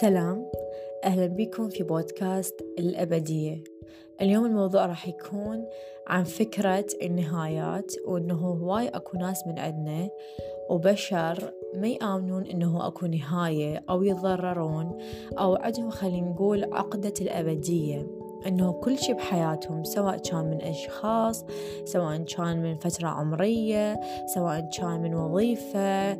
سلام. أهلا بكم في بودكاست الأبدية. اليوم الموضوع راح يكون عن فكرة النهايات وإنه هواي أكو ناس من عندنا وبشر ما يآمنون إنه أكو نهاية أو يتضررون أو عندهم خلينا نقول عقدة الأبدية. أنه كل شيء بحياتهم سواء كان من أشخاص سواء كان من فترة عمرية سواء كان من وظيفة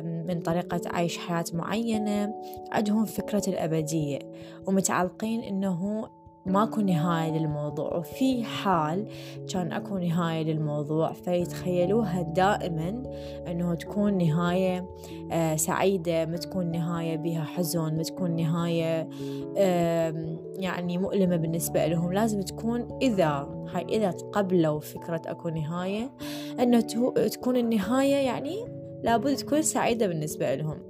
من طريقة عيش حياة معينة عندهم فكرة الأبدية ومتعلقين أنه ماكو نهاية للموضوع وفي حال كان أكو نهاية للموضوع فيتخيلوها دائما أنه تكون نهاية آه سعيدة ما تكون نهاية بها حزن ما تكون نهاية يعني مؤلمة بالنسبة لهم. لازم تكون إذا هاي إذا تقبلوا فكرة أكو نهاية أنه تكون النهاية يعني لابد تكون سعيدة بالنسبة لهم.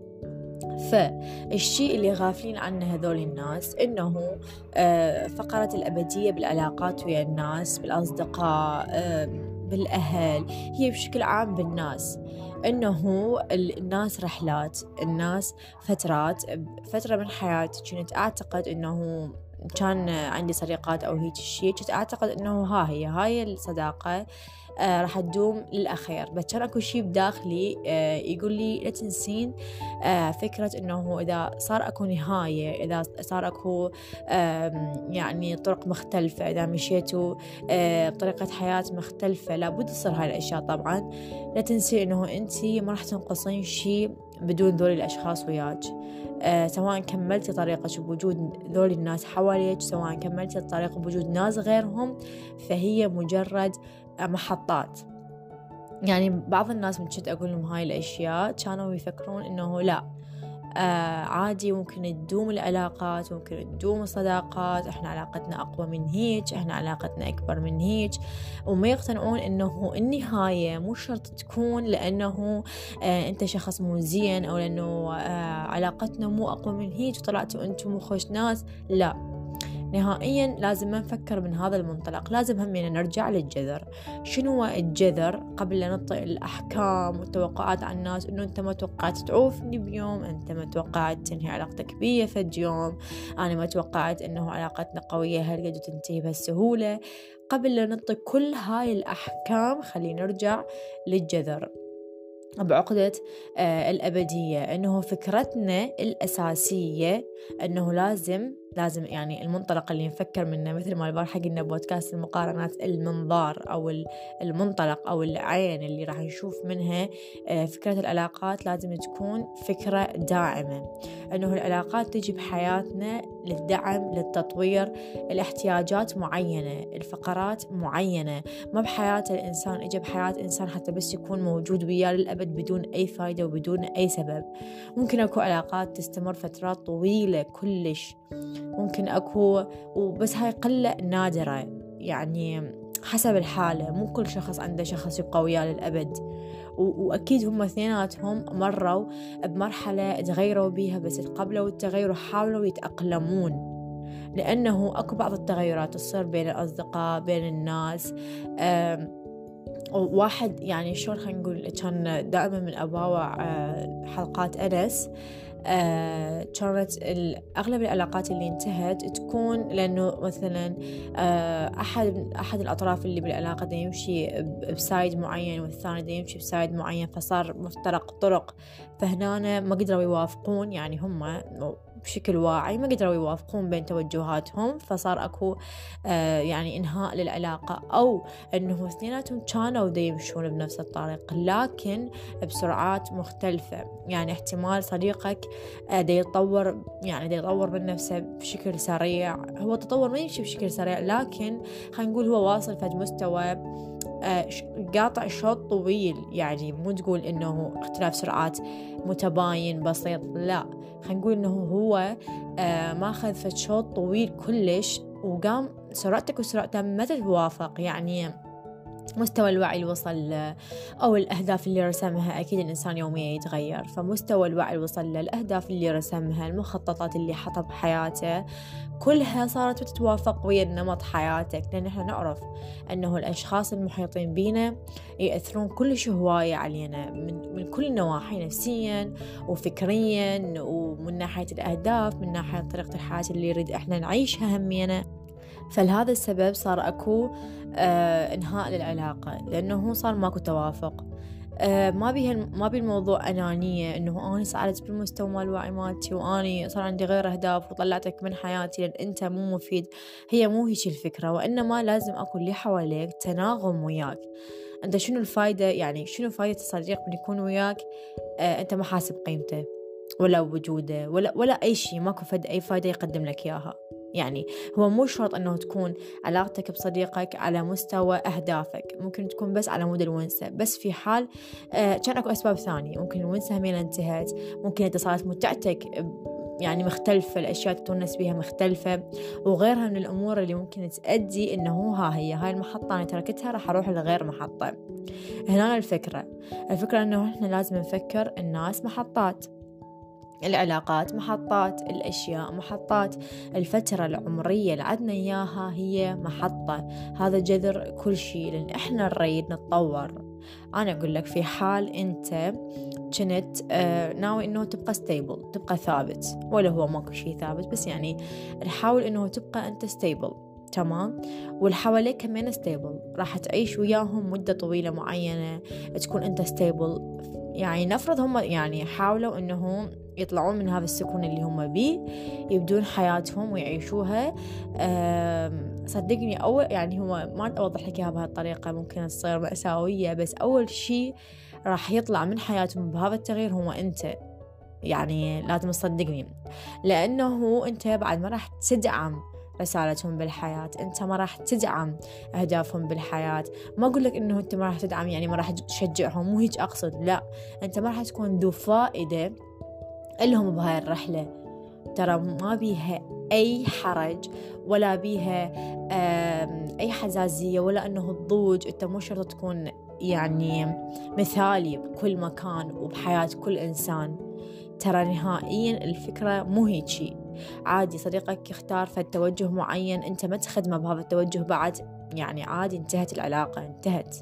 فالشيء اللي غافلين عنه هذول الناس إنه آه، فقرة الأبدية بالعلاقات ويا الناس بالأصدقاء بالأهل هي بشكل عام بالناس. إنه الناس رحلات الناس فترات فترة من حياتي كنت أعتقد إنه كان عندي صديقات أو هيك شيء كنت أعتقد إنه ها هي هاي الصداقة آه راح تدوم للأخير. بس كان أكو شيء بداخلي آه يقول لي لا تنسين آه فكرة إنه إذا صار أكو نهاية إذا صار آه يعني طرق مختلفة إذا مشيتوا بطريقة حياة مختلفة لابد تصير هاي الأشياء طبعا. لا تنسي إنه أنت ما راح تنقصين شيء بدون ذول الأشخاص وياك. آه سواء كملتي طريقك بوجود ذول الناس حواليك سواء كملتي الطريق بوجود ناس غيرهم فهي مجرد محطات. يعني بعض الناس من كنت أقول لهم هاي الأشياء كانوا يفكرون إنه لا آه عادي ممكن تدوم العلاقات ممكن تدوم الصداقات إحنا علاقتنا أقوى من هيك إحنا علاقتنا أكبر من هيك. وما يقتنعون إنه النهاية مو شرط تكون لأنه آه أنت شخص مو زين أو لأنه آه علاقتنا مو أقوى من هيك وطلعتوا أنتم مو خوش ناس لا. نهائيا لازم ما نفكر من هذا المنطلق. لازم همينا نرجع للجذر. شنو هو الجذر؟ قبل لا نعطي الأحكام والتوقعات على الناس إنه أنت ما توقعت تعوفني بيوم أنت ما توقعت تنهي علاقتك بي فد يوم أنا ما توقعت إنه علاقتنا قوية هالقد وتنتهي بهالسهولة. قبل لا نعطي كل هاي الأحكام خلينا نرجع للجذر. بعقدة آه الأبدية أنه فكرتنا الأساسية أنه لازم لازم يعني المنطلق اللي نفكر منه مثل ما البارحة قلنا بودكاست المقارنات المنظار أو المنطلق أو العين اللي راح نشوف منها آه، فكرة العلاقات لازم تكون فكرة داعمة. أنه العلاقات تجي بحياتنا للدعم للتطوير الاحتياجات معينة الفقرات معينة. ما بحياة الإنسان إجا بحياة إنسان حتى بس يكون موجود وياه للأبد بدون أي فايدة وبدون أي سبب. ممكن أكو علاقات تستمر فترات طويلة كلش. ممكن أكو وبس هاي قلة نادرة يعني حسب الحالة. مو كل شخص عنده شخص يبقى وياه للأبد. وأكيد هم اثنيناتهم مروا بمرحلة تغيروا بيها بس تقبلوا التغير وحاولوا يتأقلمون. لأنه أكو بعض التغيرات تصير بين الأصدقاء بين الناس. واحد يعني شلون خلينا نقول كان دائما من أباوع آه، حلقات أنس. آه كانت أغلب العلاقات اللي انتهت تكون لأنه مثلا آه أحد أحد الأطراف اللي بالعلاقة دا يمشي بسايد معين والثاني دا يمشي بسايد معين فصار مفترق طرق. فهنا ما قدروا يوافقون يعني هم بشكل واعي ما قدروا يوافقون بين توجهاتهم فصار أكو آه يعني إنهاء للعلاقة أو انه اثنيناتهم كانوا دا يمشون بنفس الطريق لكن بسرعات مختلفة. يعني احتمال صديقك آه دا يتطور يعني دا يطور من نفسه بشكل سريع. هو تطور ما يمشي بشكل سريع لكن خلينا نقول هو واصل فد مستوى قاطع شوط طويل. يعني مو تقول إنه اختلاف سرعات متباين بسيط لا. خلينا نقول إنه هو آه، ماخذ في شوط طويل كلش وقام سرعتك وسرعته ما تتوافق. يعني مستوى الوعي اللي وصل له أو الأهداف اللي رسمها أكيد الإنسان يوميا يتغير. فمستوى الوعي اللي وصل له الأهداف اللي رسمها المخططات اللي حطها بحياته كلها صارت تتوافق ويا نمط حياتك. لأن إحنا نعرف أنه الأشخاص المحيطين بينا يأثرون كلش هواية علينا من, من كل النواحي نفسيا وفكريا ومن ناحية الأهداف من ناحية طريقة الحياة اللي يريد إحنا نعيشها همينا فلهذا السبب صار أكو آه إنهاء للعلاقة لأنه هو صار ماكو توافق. آه ما بيه ما بي الموضوع أنانية إنه أنا صعدت بالمستوى مال الوعي مالتي وأني صار عندي غير أهداف وطلعتك من حياتي لأن أنت مو مفيد. هي مو هيك الفكرة وإنما لازم أكو اللي حواليك تناغم وياك. أنت شنو الفايدة؟ يعني شنو فايدة الصديق من يكون وياك؟ آه أنت ما حاسب قيمته ولا وجوده ولا ولا أي شيء ماكو فد أي فايدة يقدم لك إياها. يعني هو مو شرط أنه تكون علاقتك بصديقك على مستوى أهدافك ممكن تكون بس على مود الونسة بس في حال آه كان أكو أسباب ثانية ممكن الونسة همين انتهت ممكن أنت صارت متعتك يعني مختلفة الأشياء تونس بيها مختلفة وغيرها من الأمور اللي ممكن تأدي إنه ها هي هاي المحطة أنا تركتها راح أروح لغير محطة. هنا الفكرة الفكرة إنه إحنا لازم نفكر الناس محطات. العلاقات محطات الأشياء محطات الفترة العمرية اللي عدنا إياها هي محطة. هذا جذر كل شيء لأن إحنا نريد نتطور. أنا أقول لك في حال أنت كنت آه ناوي إنه تبقى stable تبقى ثابت ولا هو ماكو شيء ثابت بس يعني نحاول إنه تبقى أنت stable تمام؟ واللي حواليك كمان stable راح تعيش وياهم مدة طويلة معينة تكون أنت ستيبل يعني نفرض هم يعني حاولوا إنهم يطلعون من هذا السكون اللي هم بيه يبدون حياتهم ويعيشوها. صدقني أول يعني هو ما أوضح لك إياها بهالطريقة ممكن تصير مأساوية بس أول شيء راح يطلع من حياتهم بهذا التغيير هو أنت. يعني لازم تصدقني. لأنه أنت بعد ما راح تدعم رسالتهم بالحياة. أنت ما راح تدعم أهدافهم بالحياة. ما أقول لك أنه أنت ما راح تدعم يعني ما راح تشجعهم مو هيك أقصد لا. أنت ما راح تكون ذو فائدة لهم بهاي الرحلة. ترى ما بيها أي حرج ولا بيها أي حزازية ولا أنه الضوج أنت مو شرط تكون يعني مثالي بكل مكان وبحياة كل إنسان. ترى نهائيا الفكرة مو هيجي عادي صديقك يختار في توجه معين أنت ما تخدمه بهذا التوجه بعد. يعني عادي انتهت العلاقة انتهت.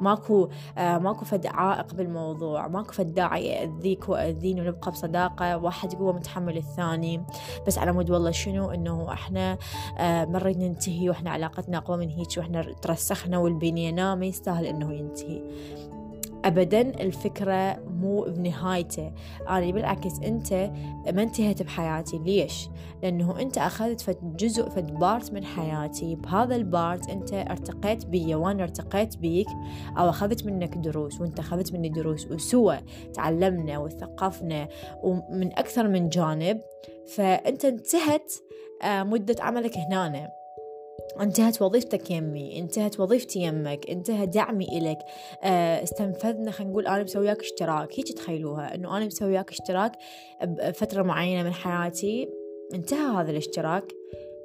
ماكو آه ماكو فد عائق بالموضوع ماكو فد داعي يأذيك وأذيني ونبقى بصداقة. واحد قوة متحمل الثاني. بس على مود والله شنو؟ إنه إحنا آه ما نريد ننتهي وإحنا علاقتنا أقوى من هيك وإحنا ترسخنا والبنينا ما يستاهل إنه ينتهي. ابدا الفكرة مو بنهايته. أنا بالعكس أنت ما انتهيت بحياتي. ليش؟ لأنه أنت أخذت فد جزء فد part من حياتي. بهذا ال part أنت ارتقيت بي وأنا ارتقيت بيك أو أخذت منك دروس وأنت أخذت مني دروس وسوى تعلمنا وثقفنا ومن أكثر من جانب. فأنت انتهت آه، مدة عملك هنا. انتهت وظيفتك يمي انتهت وظيفتي يمك انتهى دعمي إلك. آه استنفذنا خلينا نقول أنا مسوي اشتراك. هيك تخيلوها إنه أنا مسوي اشتراك بفترة معينة من حياتي انتهى هذا الاشتراك.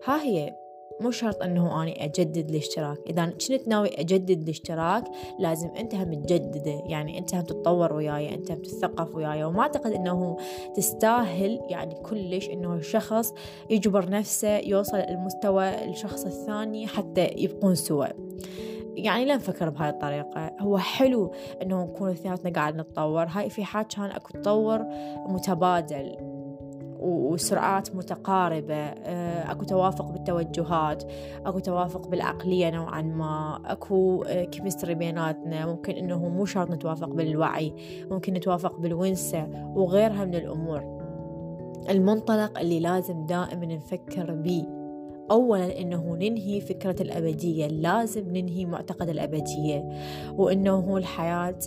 ها هي. مو شرط انه اني اجدد الاشتراك. اذا كنت ناوي اجدد الاشتراك لازم انت هم تجدده. يعني انت هم تتطور وياي انت هم تتثقف وياي. وما اعتقد انه تستاهل يعني كلش انه الشخص يجبر نفسه يوصل لمستوى الشخص الثاني حتى يبقون سوا يعني لا نفكر بهاي الطريقة. هو حلو انه نكون اثنيناتنا قاعد نتطور. هاي في حال كان اكو تطور متبادل. وسرعات متقاربة. آه، أكو توافق بالتوجهات أكو توافق بالعقلية نوعا ما أكو كيمستري آه، بيناتنا. ممكن إنه مو شرط نتوافق بالوعي ممكن نتوافق بالونسة وغيرها من الأمور. المنطلق اللي لازم دائما نفكر به أولا إنه ننهي فكرة الأبدية. لازم ننهي معتقد الأبدية. وإنه الحياة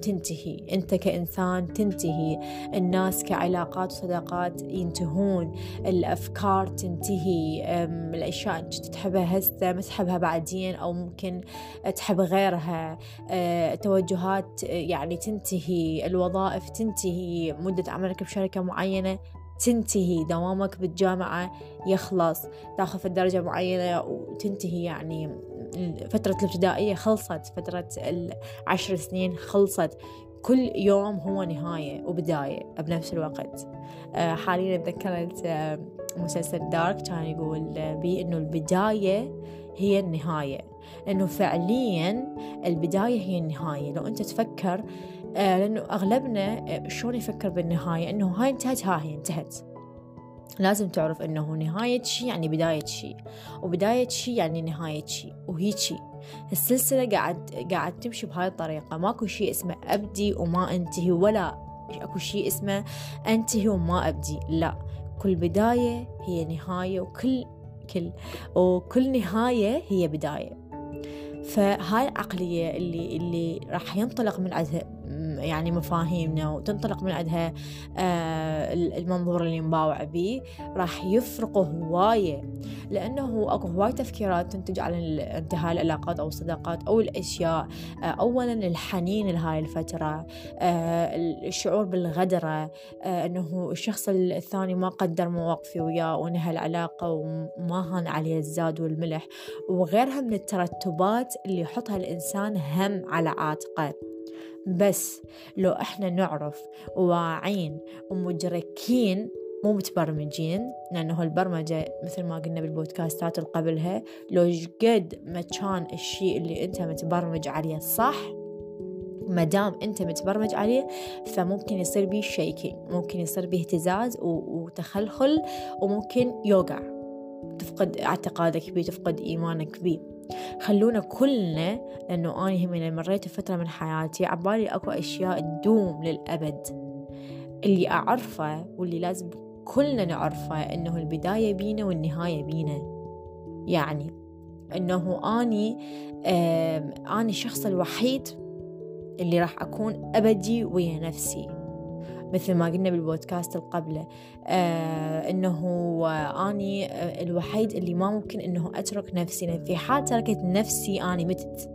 تنتهي. أنت كإنسان تنتهي. الناس كعلاقات وصداقات ينتهون. الأفكار تنتهي. الأشياء أنت تحبها هسه ما تحبها بعدين أو ممكن تحب غيرها. أه، توجهات يعني تنتهي. الوظائف تنتهي. مدة عملك بشركة معينة تنتهي دوامك بالجامعة يخلص تاخذ الدرجة معينة وتنتهي يعني فترة الابتدائية خلصت فترة العشر سنين خلصت. كل يوم هو نهاية وبداية بنفس الوقت. آه، حاليا تذكرت آه، مسلسل دارك كان يقول بي إنه البداية هي النهاية. لأنه فعليا البداية هي النهاية. لو أنت تفكر لأنه أغلبنا شلون يفكر بالنهاية؟ أنه هاي انتهت ها هي انتهت. لازم تعرف إنه نهاية شي يعني بداية شي. وبداية شي يعني نهاية شي وهيجي السلسلة قاعد قاعد تمشي بهاي الطريقة. ماكو شي اسمه أبدي وما أنتهي ولا أكو شي اسمه أنتهي وما أبدي. لا كل بداية هي نهاية وكل كل وكل نهاية هي بداية. فهاي العقلية اللي اللي راح ينطلق من عندها يعني مفاهيمنا وتنطلق من عندها آه، المنظور اللي نباوع به راح يفرقوا هواية لأنه أكو هواي تفكيرات تنتج على انتهاء العلاقات أو الصداقات أو الأشياء آه، أولا الحنين لهاي الفترة آه، الشعور بالغدرة أنه الشخص الثاني ما قدر مواقفي وياه وانهى العلاقة وما هان عليه الزاد والملح وغيرها من الترتبات اللي يحطها الإنسان هم على عاتقه. بس لو إحنا نعرف وواعين ومدركين مو متبرمجين لأنه البرمجة مثل ما قلنا بالبودكاستات اللي قبلها لو قد ما كان الشيء اللي أنت متبرمج عليه صح ما دام أنت متبرمج عليه فممكن يصير به شيكينج ممكن يصير به اهتزاز وتخلخل وممكن يوقع. تفقد اعتقادك بيه تفقد إيمانك بيه. خلونا كلنا لأنه أنا هم مريت فترة من حياتي عبالي أكو أشياء تدوم للأبد. اللي أعرفه واللي لازم كلنا نعرفه إنه البداية بينا والنهاية بينا. يعني إنه أني أني الشخص الوحيد اللي راح أكون أبدي ويا نفسي. مثل ما قلنا بالبودكاست القبله آه إنه أني آه الوحيد اللي ما ممكن إنه أترك نفسي لأن في حال تركت نفسي أني متت.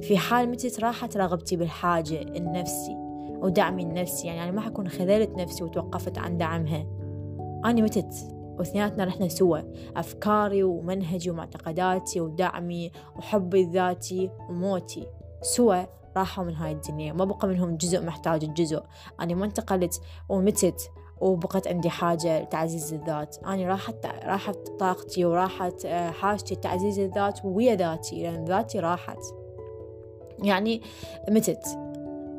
في حال متت راحت رغبتي بالحاجة النفسي ودعمي النفسي يعني أنا ما حكون خذلت نفسي وتوقفت عن دعمها. أنا متت واثنيناتنا رحنا سوا. أفكاري ومنهجي ومعتقداتي ودعمي وحبي الذاتي وموتي سوا. راحوا من هاي الدنيا ما بقى منهم جزء محتاج الجزء. أنا ما انتقلت ومتت وبقت عندي حاجة لتعزيز الذات. أنا راحت راحت طاقتي وراحت آه، حاجتي لتعزيز الذات ويا ذاتي لأن ذاتي راحت. يعني متت.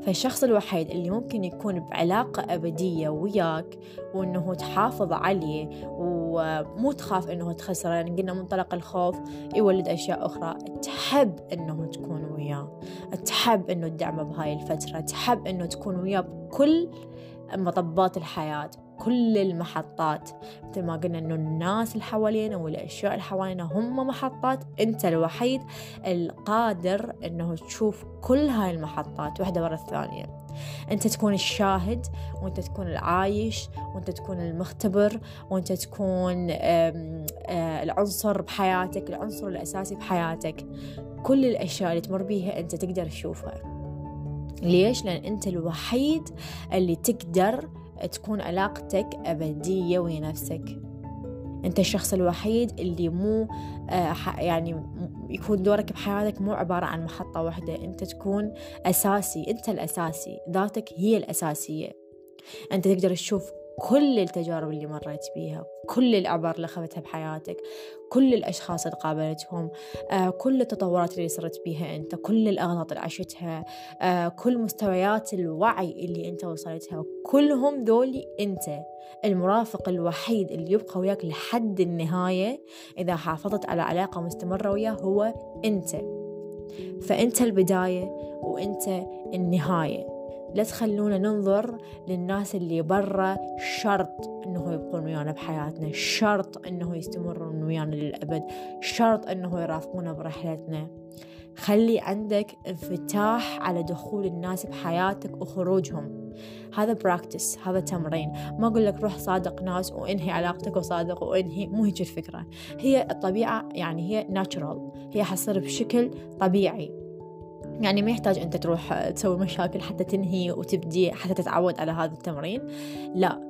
فالشخص الوحيد اللي ممكن يكون بعلاقة أبدية وياك وإنه تحافظ عليه ومو تخاف إنه تخسره يعني قلنا منطلق الخوف يولد أشياء أخرى. تحب إنه تكون وياه تحب إنه تدعمه بهاي الفترة تحب إنه تكون وياه بكل مطبات الحياة. كل المحطات. مثل ما قلنا إنه الناس اللي حوالينا والأشياء اللي حوالينا هم محطات. أنت الوحيد القادر إنه تشوف كل هاي المحطات واحدة ورا الثانية أنت تكون الشاهد وأنت تكون العايش وأنت تكون المختبر وأنت تكون العنصر بحياتك العنصر الأساسي بحياتك. كل الأشياء اللي تمر بيها أنت تقدر تشوفها. ليش؟ لأن أنت الوحيد اللي تقدر تكون علاقتك أبدية ويا نفسك أنت الشخص الوحيد اللي مو آه، يعني يكون دورك بحياتك مو عبارة عن محطة واحدة. أنت تكون أساسي أنت الأساسي ذاتك هي الأساسية. أنت تقدر تشوف كل التجارب اللي مريت بيها كل الأعبار اللي أخذتها بحياتك كل الأشخاص اللي قابلتهم آه، كل التطورات اللي صرت بيها أنت كل الأغلاط اللي عشتها آه، كل مستويات الوعي اللي أنت وصلتها كلهم ذولي أنت المرافق الوحيد اللي يبقى وياك لحد النهاية إذا حافظت على علاقة مستمرة وياه هو أنت. فأنت البداية وأنت النهاية. لا تخلونا ننظر للناس اللي برا شرط انه يبقون ويانا بحياتنا شرط انه يستمرون ويانا للأبد شرط انه يرافقونا برحلتنا. خلي عندك انفتاح على دخول الناس بحياتك وخروجهم. هذا براكتس هذا تمرين. ما أقول لك روح صادق ناس وإنهي علاقتك وصادق وإنهي مو هيك الفكرة. هي الطبيعة يعني هي ناتشرال هي حصير بشكل طبيعي. يعني ما يحتاج أنت تروح تسوي مشاكل حتى تنهي وتبدي حتى تتعود على هذا التمرين. لا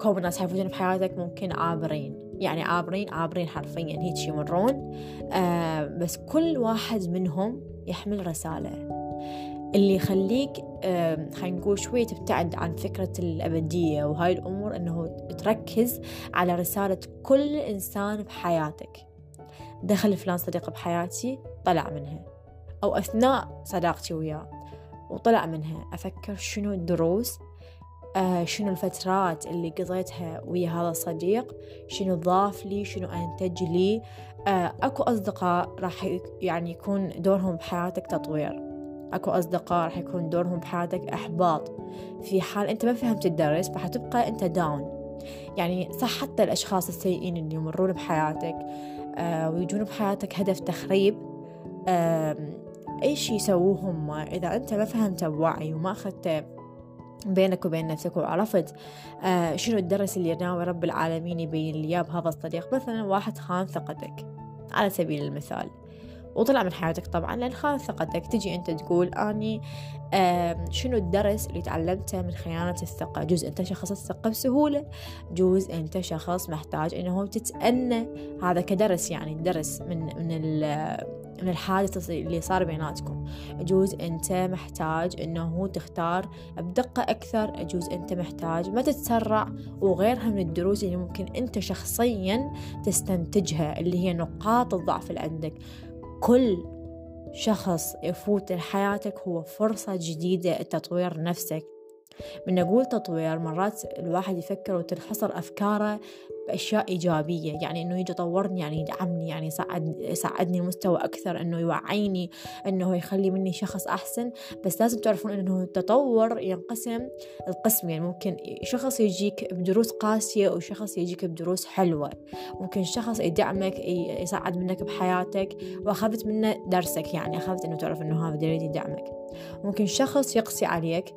كون الناس حيفوتون بحياتك ممكن عابرين يعني عابرين عابرين حرفيا هيك يمرون. آه بس كل واحد منهم يحمل رسالة. اللي يخليك آه خلينا نقول شوية تبتعد عن فكرة الأبدية وهاي الأمور أنه تركز على رسالة كل إنسان بحياتك. دخل فلان صديق بحياتي طلع منها. أو أثناء صداقتي وياه. وطلع منها. أفكر شنو الدروس آه شنو الفترات اللي قضيتها ويا هذا الصديق شنو ضاف لي شنو أنتج لي. آه أكو أصدقاء راح يعني يكون دورهم بحياتك تطوير. أكو أصدقاء راح يكون دورهم بحياتك إحباط. في حال أنت ما فهمت الدرس فحتبقى أنت داون يعني صح حتى الأشخاص السيئين اللي يمرون بحياتك آه ويجون بحياتك هدف تخريب. آه إيش يسووه هم إذا أنت ما فهمت بوعي وما أخذت بينك وبين نفسك وعرفت آه شنو الدرس اللي ناوي رب العالمين يبين لي بهذا الصديق مثلا واحد خان ثقتك على سبيل المثال وطلع من حياتك طبعا لأن خان ثقتك تجي أنت تقول أني آه شنو الدرس اللي تعلمته من خيانة الثقة؟ جزء أنت شخص الثقة بسهولة جزء أنت شخص محتاج أنه تتأنى. هذا كدرس يعني الدرس من من من الحادث اللي صار بيناتكم. يجوز أنت محتاج أنه تختار بدقة أكثر. يجوز أنت محتاج ما تتسرع وغيرها من الدروس اللي ممكن أنت شخصيا تستنتجها اللي هي نقاط الضعف اللي عندك. كل شخص يفوت لحياتك هو فرصة جديدة لتطوير نفسك. من أقول تطوير مرات الواحد يفكر وتنحصر أفكاره بأشياء إيجابية يعني إنه يجي يطورني يعني يدعمني يعني يساعد يساعدني مستوى أكثر إنه يوعيني إنه يخلي مني شخص أحسن. بس لازم تعرفون إنه التطور ينقسم القسم يعني ممكن شخص يجيك بدروس قاسية وشخص يجيك بدروس حلوة. ممكن شخص يدعمك يساعد منك بحياتك وأخذت منه درسك يعني أخذت إنه تعرف إنه هذا يدعمك. ممكن شخص يقسي عليك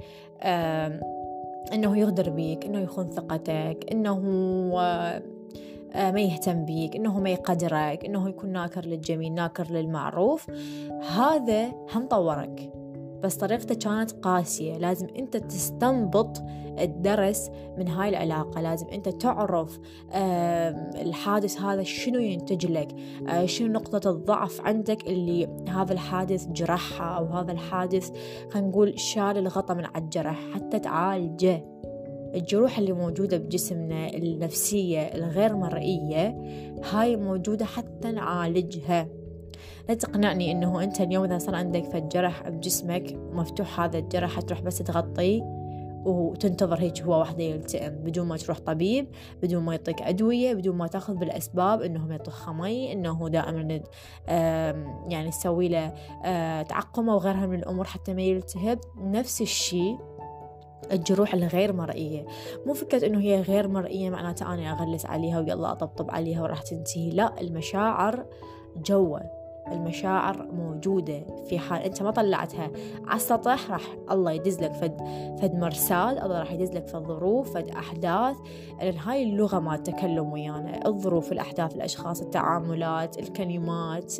إنه يغدر بيك إنه يخون ثقتك إنه آه، ما يهتم بيك إنه ما يقدرك إنه يكون ناكر للجميل ناكر للمعروف. هذا هم طورك. بس طريقته كانت قاسية. لازم أنت تستنبط الدرس من هاي العلاقة. لازم أنت تعرف الحادث هذا شنو ينتج لك. آه، شنو نقطة الضعف عندك اللي هذا الحادث جرحها أو هذا الحادث خلينا نقول شال الغطا من على الجرح. حتى تعالجه. الجروح اللي موجودة بجسمنا النفسية الغير مرئية هاي موجودة حتى نعالجها. لا تقنعني إنه أنت اليوم إذا صار عندك فد جرح بجسمك مفتوح هذا الجرح تروح بس تغطيه وتنتظر هيك هو وحده يلتئم بدون ما تروح طبيب بدون ما يعطيك أدوية بدون ما تأخذ بالأسباب إنه ما يطخ مي إنه دائما يعني تسوي له آه، تعقمة وغيرها من الأمور حتى ما يلتهب. نفس الشيء الجروح الغير مرئية. مو فكرة إنه هي غير مرئية معناتها أنا أغلس عليها ويلا أطبطب عليها وراح تنتهي لا المشاعر جوا. المشاعر موجودة في حال أنت ما طلعتها. على السطح راح الله يدز لك فد فد مرسال الله راح يدز لك فد ظروف فد أحداث. لأن هاي اللغة ما التكلم ويانا الظروف الأحداث الأشخاص التعاملات الكلمات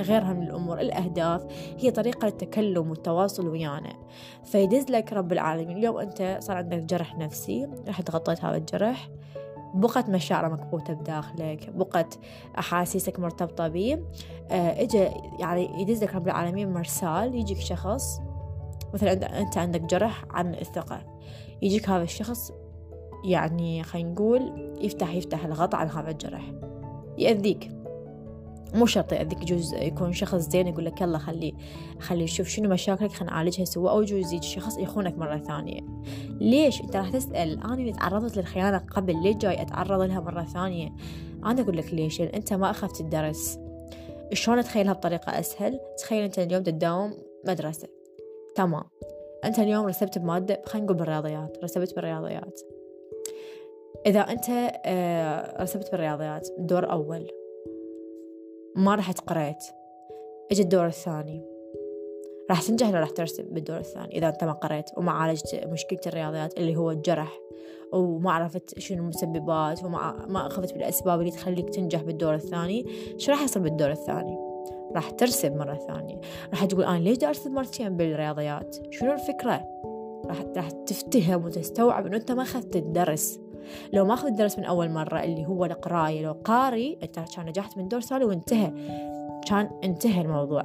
غيرها من الأمور الأهداف هي طريقة للتكلم والتواصل ويانا. فيدز لك رب العالمين. اليوم أنت صار عندك جرح نفسي راح تغطيت هذا الجرح. بقت مشاعر مكبوتة بداخلك بقت أحاسيسك مرتبطة بيه آه إجا يعني يدزك رب العالمين مرسال يجيك شخص مثلا أنت عندك جرح عن الثقة يجيك هذا الشخص يعني خلينا نقول يفتح يفتح الغطاء عن هذا الجرح يأذيك. مو شرط يأذيك يجوز يكون شخص زين يقول لك يلا خلي خلي نشوف شنو مشاكلك خلينا نعالجها سوا أو يجوز يجي شخص يخونك مرة ثانية. ليش؟ أنت راح تسأل أنا تعرضت للخيانة قبل ليش جاي أتعرض لها مرة ثانية؟ أنا أقول لك ليش لأن أنت ما أخذت الدرس. شلون أتخيلها بطريقة أسهل. تخيل أنت اليوم تداوم مدرسة. تمام. أنت اليوم رسبت بمادة خلينا نقول بالرياضيات رسبت بالرياضيات. إذا أنت آه، رسبت بالرياضيات دور أول. ما رحت قريت اجى الدور الثاني. راح تنجح ولا راح ترسب بالدور الثاني؟ إذا أنت ما قريت وما عالجت مشكلة الرياضيات اللي هو الجرح وما عرفت شنو المسببات وما ما أخذت بالأسباب اللي تخليك تنجح بالدور الثاني شو راح يصير بالدور الثاني؟ راح ترسب مرة ثانية. راح تقول أنا ليش أرسب مرتين بالرياضيات؟ شنو الفكرة؟ راح راح تفتهم وتستوعب إنه أنت ما أخذت الدرس. لو ما أخذ الدرس من أول مرة اللي هو القراية لو قاري كان نجحت من دور ثاني وانتهى. كان انتهى الموضوع.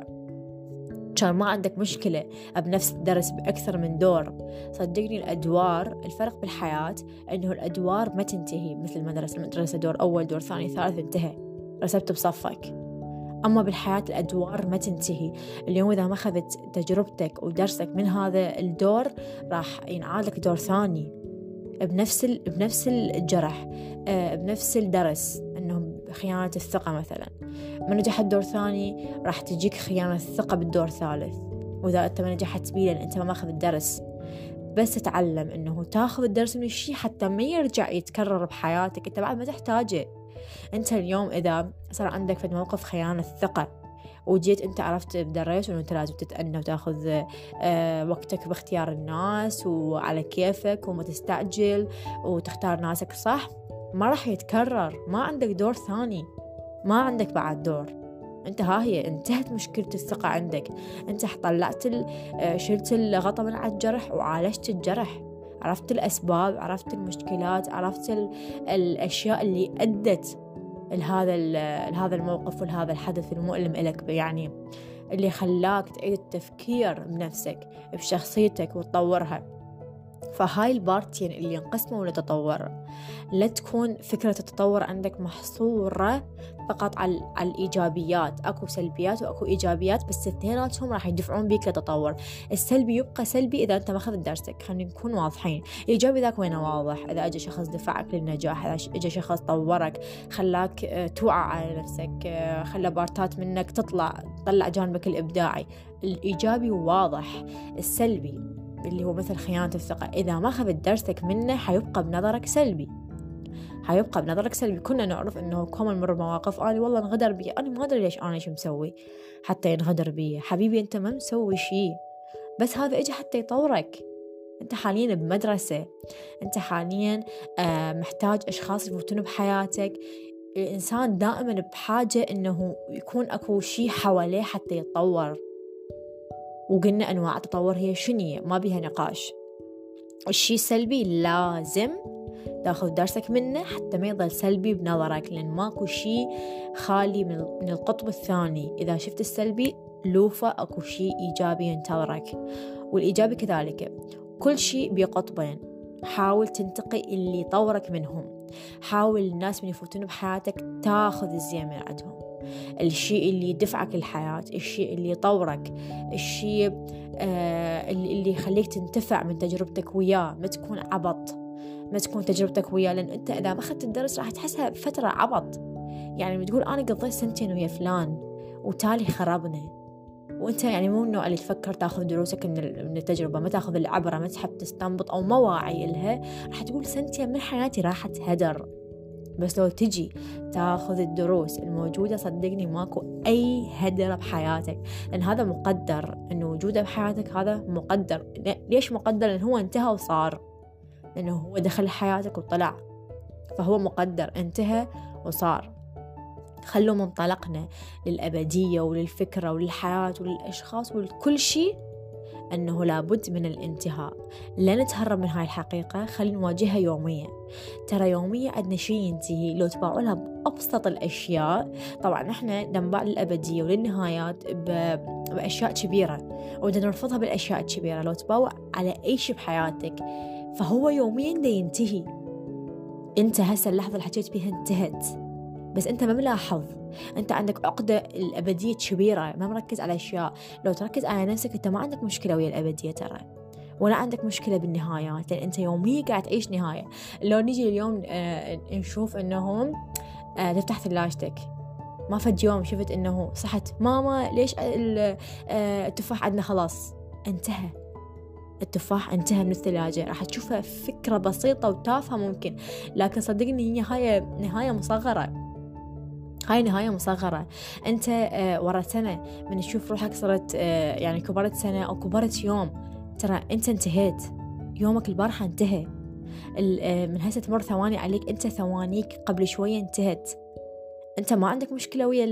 كان ما عندك مشكلة بنفس الدرس بأكثر من دور. صدقني الأدوار الفرق بالحياة أنه الأدوار ما تنتهي مثل المدرسة المدرسة دور أول دور ثاني ثالث انتهى. رسبت بصفك. أما بالحياة الأدوار ما تنتهي. اليوم إذا ما أخذت تجربتك ودرسك من هذا الدور راح ينعاد لك دور ثاني. بنفس بنفس الجرح آه، بنفس الدرس انه خيانة الثقة مثلا. ما نجحت دور ثاني راح تجيك خيانة الثقة بالدور الثالث وإذا أنت ما نجحت بيه لأن أنت ما ماخذ الدرس. بس تتعلم إنه تاخذ الدرس من الشيء حتى ما يرجع يتكرر بحياتك. أنت بعد ما تحتاجه. أنت اليوم إذا صار عندك في موقف خيانة الثقة. وجيت انت عرفت بدريت انه انت لازم تتأنى وتاخذ آه، وقتك باختيار الناس وعلى كيفك وما تستعجل وتختار ناسك صح. ما راح يتكرر. ما عندك دور ثاني. ما عندك بعد دور. انت ها هي انتهت مشكلة الثقة عندك. انت طلعت آه، شلت الغطا من على الجرح وعالجت الجرح. عرفت الأسباب عرفت المشكلات عرفت الأشياء اللي أدت لهذا لهذا الموقف ولهذا الحدث المؤلم لك يعني اللي خلاك تعيد التفكير بنفسك بشخصيتك وتطورها. فهاي البارتين اللي ينقسموا لتطور. لا تكون فكرة التطور عندك محصورة فقط على, على الإيجابيات. أكو سلبيات وأكو إيجابيات بس اثنيناتهم راح يدفعون بيك لتطور. السلبي يبقى سلبي إذا أنت ما أخذت درسك. خلينا نكون واضحين. الإيجابي ذاك وينه واضح؟ إذا أجى شخص دفعك للنجاح إذا أجى شخص طورك خلاك آه، توعى على نفسك آه، خلى بارتات منك تطلع طلع جانبك الإبداعي. الإيجابي واضح. السلبي اللي هو مثل خيانة الثقة. إذا ما أخذت درسك منه حيبقى بنظرك سلبي. حيبقى بنظرك سلبي. كنا نعرف إنه كم نمر بمواقف. أنا والله انغدر بي. أنا ما أدري ليش أنا إيش مسوي. حتى ينغدر بي. حبيبي أنت ما مسوي شيء بس هذا اجى حتى يطورك. أنت حاليا بمدرسة. أنت حاليا آه، محتاج أشخاص يفوتون بحياتك. الإنسان دائما بحاجة إنه يكون أكو شيء حواليه حتى يتطور. وقلنا أنواع التطور هي شنية ما بيها نقاش. الشي السلبي لازم تاخذ درسك منه حتى ما يظل سلبي بنظرك لأن ماكو شي خالي من القطب الثاني. إذا شفت السلبي لوفة أكو شي إيجابي ينتظرك. والإيجابي كذلك كل شيء بقطبين. حاول تنتقي اللي يطورك منهم. حاول الناس من يفوتون بحياتك تاخذ الزين من عندهم. الشيء اللي يدفعك الحياة الشيء اللي يطورك الشيء آه اللي يخليك تنتفع من تجربتك وياه ما تكون عبط ما تكون تجربتك وياه لأن أنت إذا ما أخذت الدرس راح تحسها بفترة عبط. يعني بتقول أنا قضيت سنتين ويا فلان وتالي خربنا وأنت يعني مو النوع اللي تفكر تأخذ دروسك من التجربة ما تأخذ العبرة ما تحب تستنبط أو ما واعي لها راح تقول سنتين من حياتي راحت هدر بس لو تجي تاخذ الدروس الموجودة صدقني ماكو أي هدر بحياتك لأن هذا مقدر إنه وجوده بحياتك هذا مقدر. ليش مقدر؟ لأن هو انتهى وصار. لأنه هو دخل حياتك وطلع. فهو مقدر انتهى وصار. خلوا منطلقنا للأبدية وللفكرة وللحياة وللأشخاص ولكل شيء أنه لابد من الانتهاء. لا نتهرب من هاي الحقيقة خلي نواجهها يوميا. ترى يوميا عندنا شيء ينتهي لو تباعوا لها بأبسط الأشياء. طبعا إحنا ننباع للأبدية وللنهايات بأشياء كبيرة ودنا نرفضها بالأشياء الكبيرة. لو تباوع على أي شيء بحياتك فهو يوميا دا ينتهي. انت هسه اللحظة اللي حكيت بيها انتهت. بس أنت ما ملاحظ. أنت عندك عقدة الأبدية كبيرة ما مركز على أشياء. لو تركز على نفسك أنت ما عندك مشكلة ويا الأبدية ترى. ولا عندك مشكلة بالنهايات لأن أنت يوميا قاعد تعيش نهاية. لو نجي اليوم آه نشوف أنه آه تفتح ثلاجتك. ما فد يوم شفت أنه صحت ماما ليش آه، التفاح عندنا خلاص؟ انتهى. التفاح انتهى من الثلاجة. راح تشوفها فكرة بسيطة وتافهة ممكن. لكن صدقني هي نهاية نهاية مصغرة. هاي نهاية مصغرة. أنت آه، ورا سنة من تشوف روحك صرت آه، يعني كبرت سنة أو كبرت يوم ترى أنت انتهيت. يومك البارحة انتهى. آه، من هسه تمر ثواني عليك أنت ثوانيك قبل شوية انتهت. أنت ما عندك مشكلة ويا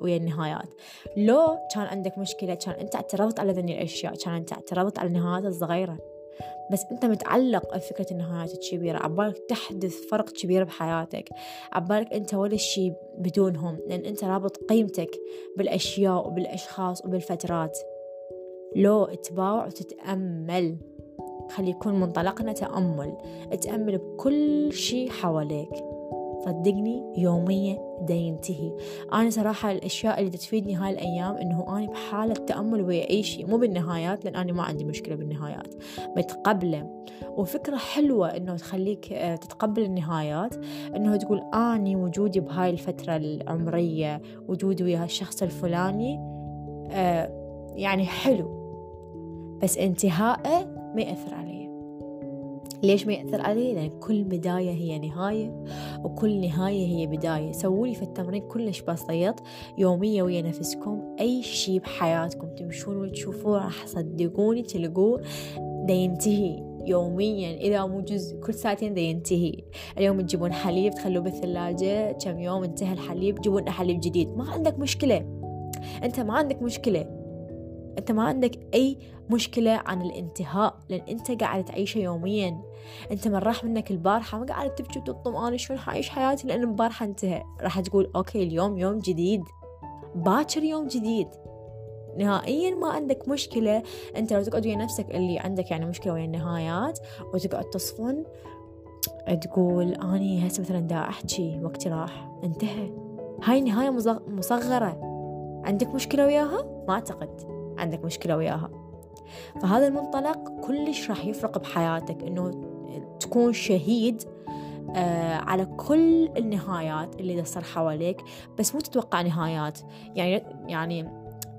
ويا النهايات. لو كان عندك مشكلة كان أنت اعترضت على ذني الأشياء كان أنت اعترضت على النهايات الصغيرة. بس أنت متعلق بفكرة النهايات الكبيرة عبالك تحدث فرق كبير بحياتك. عبالك أنت ولا شي بدونهم. لأن أنت رابط قيمتك بالأشياء وبالأشخاص وبالفترات. لو تباوع وتتأمل. خلي يكون منطلقنا تأمل. تأمل بكل شي حواليك. صدقني يوميا دا ينتهي. أنا صراحة الأشياء اللي تفيدني هاي الأيام إنه أنا بحالة تأمل ويا أي شيء مو بالنهايات لأن أنا ما عندي مشكلة بالنهايات متقبلة وفكرة حلوة إنه تخليك آه، تتقبل النهايات إنه تقول أني وجودي بهاي الفترة العمرية وجودي ويا الشخص الفلاني آه، يعني حلو. بس انتهائه ما يأثر علي. ليش ما يأثر علي؟ لأن كل بداية هي نهاية وكل نهاية هي بداية. سوولي في التمرين كلش بسيط. يوميا ويا نفسكم أي شي بحياتكم تمشون وتشوفوه راح صدقوني تلقوه دا ينتهي. يوميا إذا مو جزء كل ساعتين دا ينتهي. اليوم تجيبون حليب تخلوه بالثلاجة كم يوم انتهى الحليب تجيبون حليب جديد. ما عندك مشكلة. أنت ما عندك مشكلة. أنت ما عندك أي مشكلة عن الانتهاء لأن أنت قاعد تعيشه يوميا. أنت من راح منك البارحة ما قاعد تبكي وتطم أنا شلون حعيش حياتي لأن البارحة انتهى. راح تقول أوكي اليوم يوم جديد. باكر يوم جديد. نهائيا ما عندك مشكلة. أنت لو تقعد ويا نفسك اللي عندك يعني مشكلة ويا النهايات وتقعد تصفن تقول أني هسه مثلا دا أحكي وقتي راح. انتهى. هاي نهاية مصغرة. عندك مشكلة وياها؟ ما أعتقد. عندك مشكلة وياها. فهذا المنطلق كلش راح يفرق بحياتك إنه تكون شهيد آه على كل النهايات اللي تصير حواليك بس مو تتوقع نهايات. يعني يعني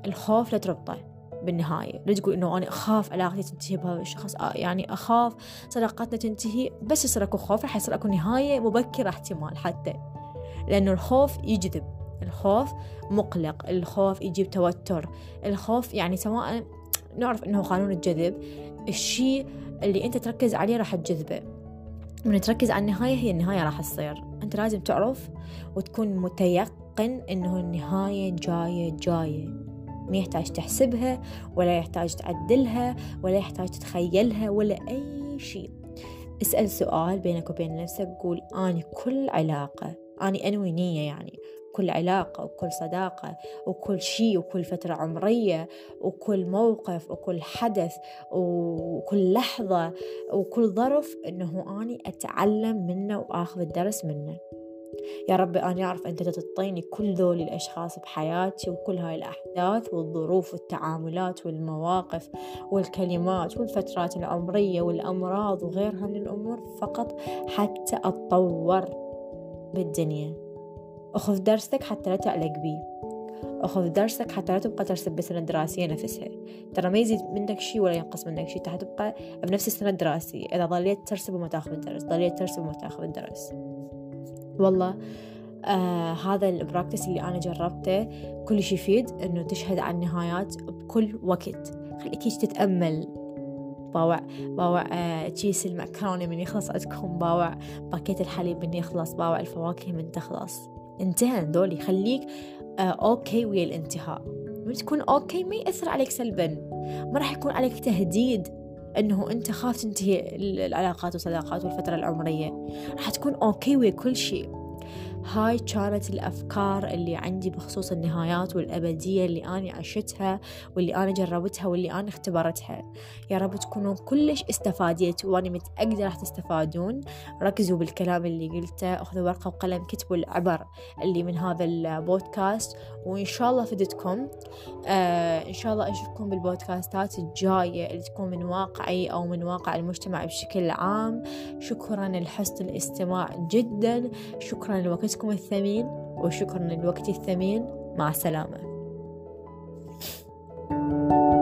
الخوف لا تربطه بالنهاية. لا تقول إنه أنا أخاف علاقتي تنتهي بهذا الشخص. آه يعني أخاف صداقتنا تنتهي بس يصير أكو خوف راح يصير أكو نهاية مبكرة احتمال حتى. لأنه الخوف يجذب. الخوف مقلق الخوف يجيب توتر الخوف يعني سواء نعرف إنه قانون الجذب الشيء اللي أنت تركز عليه راح تجذبه. من تركز على النهاية هي النهاية راح تصير. أنت لازم تعرف وتكون متيقن إنه النهاية جاية جاية. ما يحتاج تحسبها ولا يحتاج تعدلها ولا يحتاج تتخيلها ولا أي شيء. اسأل سؤال بينك وبين نفسك قول أنا كل علاقة أنا أنوي نية يعني. كل علاقة وكل صداقة وكل شيء وكل فترة عمرية وكل موقف وكل حدث وكل لحظة وكل ظرف إنه أني أتعلم منه وآخذ الدرس منه. يا ربي أنا أعرف أنت تعطيني كل ذول الأشخاص بحياتي وكل هاي الأحداث والظروف والتعاملات والمواقف والكلمات والفترات العمرية والأمراض وغيرها من الأمور فقط حتى أتطور بالدنيا. أخذ درسك حتى لا تعلق بيه. أخذ درسك حتى لا تبقى ترسب بالسنة الدراسية نفسها. ترى ما يزيد منك شيء ولا ينقص منك شيء تبقى بنفس السنة الدراسية إذا ظليت ترسب وما تاخذ الدرس ظليت ترسب وما تاخذ الدرس والله آه هذا البراكتس اللي أنا جربته كلش يفيد إنه تشهد على النهايات بكل وقت. خليك تتأمل. باوع باوع آه كيس المعكرونة من يخلص عندكم. باوع باكيت الحليب من يخلص. باوع الفواكه من تخلص. انتهى دولي خليك آه okay ويا الانتهاء. لما تكون okay ما يأثر عليك سلبا. ما راح يكون عليك تهديد إنه أنت خاف تنتهي العلاقات والصداقات والفترة العمرية. راح تكون okay ويا كل شيء. هاي كانت الأفكار اللي عندي بخصوص النهايات والأبدية اللي أنا عشتها واللي أنا جربتها واللي أنا اختبرتها. يا رب تكونوا كلش استفاديتوا وأنا متأكدة راح تستفادون. ركزوا بالكلام اللي قلته أخذوا ورقة وقلم كتبوا العبر اللي من هذا البودكاست وإن شاء الله فدتكم. آه إن شاء الله أشوفكم بالبودكاستات الجاية اللي تكون من واقعي أو من واقع المجتمع بشكل عام. شكرا لحسن الاستماع جدا. شكرا وقتكم الثمين وشكرا للوقت الثمين. مع السلامة. thank you